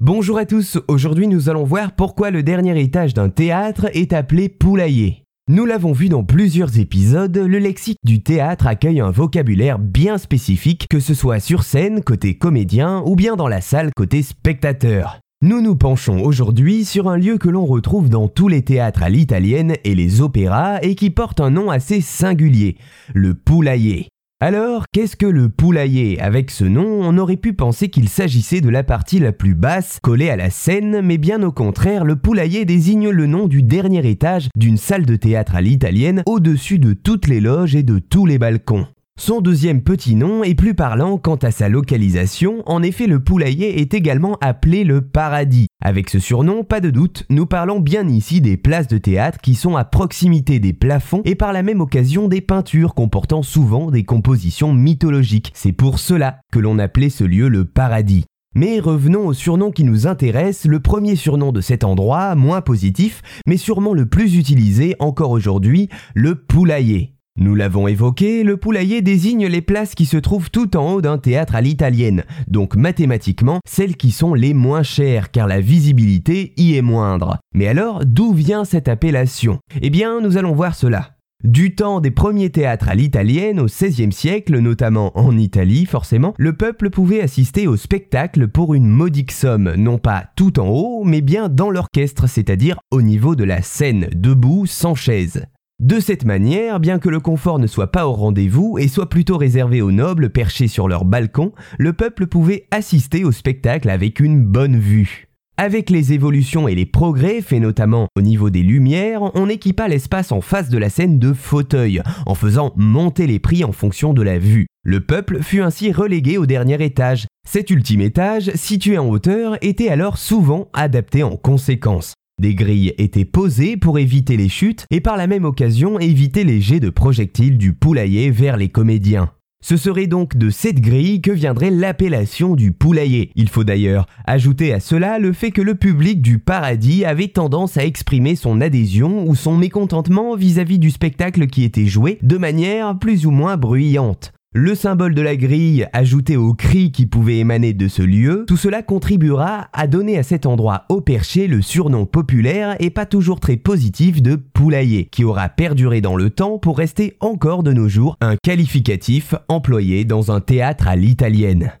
Bonjour à tous, aujourd'hui nous allons voir pourquoi le dernier étage d'un théâtre est appelé poulailler. Nous l'avons vu dans plusieurs épisodes, le lexique du théâtre accueille un vocabulaire bien spécifique, que ce soit sur scène côté comédien ou bien dans la salle côté spectateur. Nous nous penchons aujourd'hui sur un lieu que l'on retrouve dans tous les théâtres à l'italienne et les opéras et qui porte un nom assez singulier, le poulailler. Alors, qu'est-ce que le poulailler? Avec ce nom, on aurait pu penser qu'il s'agissait de la partie la plus basse, collée à la scène, mais bien au contraire, le poulailler désigne le nom du dernier étage d'une salle de théâtre à l'italienne, au-dessus de toutes les loges et de tous les balcons. Son deuxième petit nom est plus parlant quant à sa localisation, en effet le poulailler est également appelé le paradis. Avec ce surnom, pas de doute, nous parlons bien ici des places de théâtre qui sont à proximité des plafonds et par la même occasion des peintures comportant souvent des compositions mythologiques. C'est pour cela que l'on appelait ce lieu le paradis. Mais revenons au surnom qui nous intéresse, le premier surnom de cet endroit, moins positif, mais sûrement le plus utilisé encore aujourd'hui, le poulailler. Nous l'avons évoqué, le poulailler désigne les places qui se trouvent tout en haut d'un théâtre à l'italienne, donc mathématiquement celles qui sont les moins chères car la visibilité y est moindre. Mais alors, d'où vient cette appellation? Eh bien, nous allons voir cela. Du temps des premiers théâtres à l'italienne au XVIe siècle, notamment en Italie forcément, le peuple pouvait assister au spectacle pour une modique somme, non pas tout en haut, mais bien dans l'orchestre, c'est-à-dire au niveau de la scène, debout, sans chaise. De cette manière, bien que le confort ne soit pas au rendez-vous et soit plutôt réservé aux nobles perchés sur leur balcon, le peuple pouvait assister au spectacle avec une bonne vue. Avec les évolutions et les progrès faits notamment au niveau des lumières, on équipa l'espace en face de la scène de fauteuils, en faisant monter les prix en fonction de la vue. Le peuple fut ainsi relégué au dernier étage. Cet ultime étage, situé en hauteur, était alors souvent adapté en conséquence. Des grilles étaient posées pour éviter les chutes et par la même occasion éviter les jets de projectiles du poulailler vers les comédiens. Ce serait donc de cette grille que viendrait l'appellation du poulailler. Il faut d'ailleurs ajouter à cela le fait que le public du paradis avait tendance à exprimer son adhésion ou son mécontentement vis-à-vis -vis du spectacle qui était joué de manière plus ou moins bruyante. Le symbole de la grille ajouté au cri qui pouvait émaner de ce lieu, tout cela contribuera à donner à cet endroit au perché le surnom populaire et pas toujours très positif de poulailler, qui aura perduré dans le temps pour rester encore de nos jours un qualificatif employé dans un théâtre à l'italienne.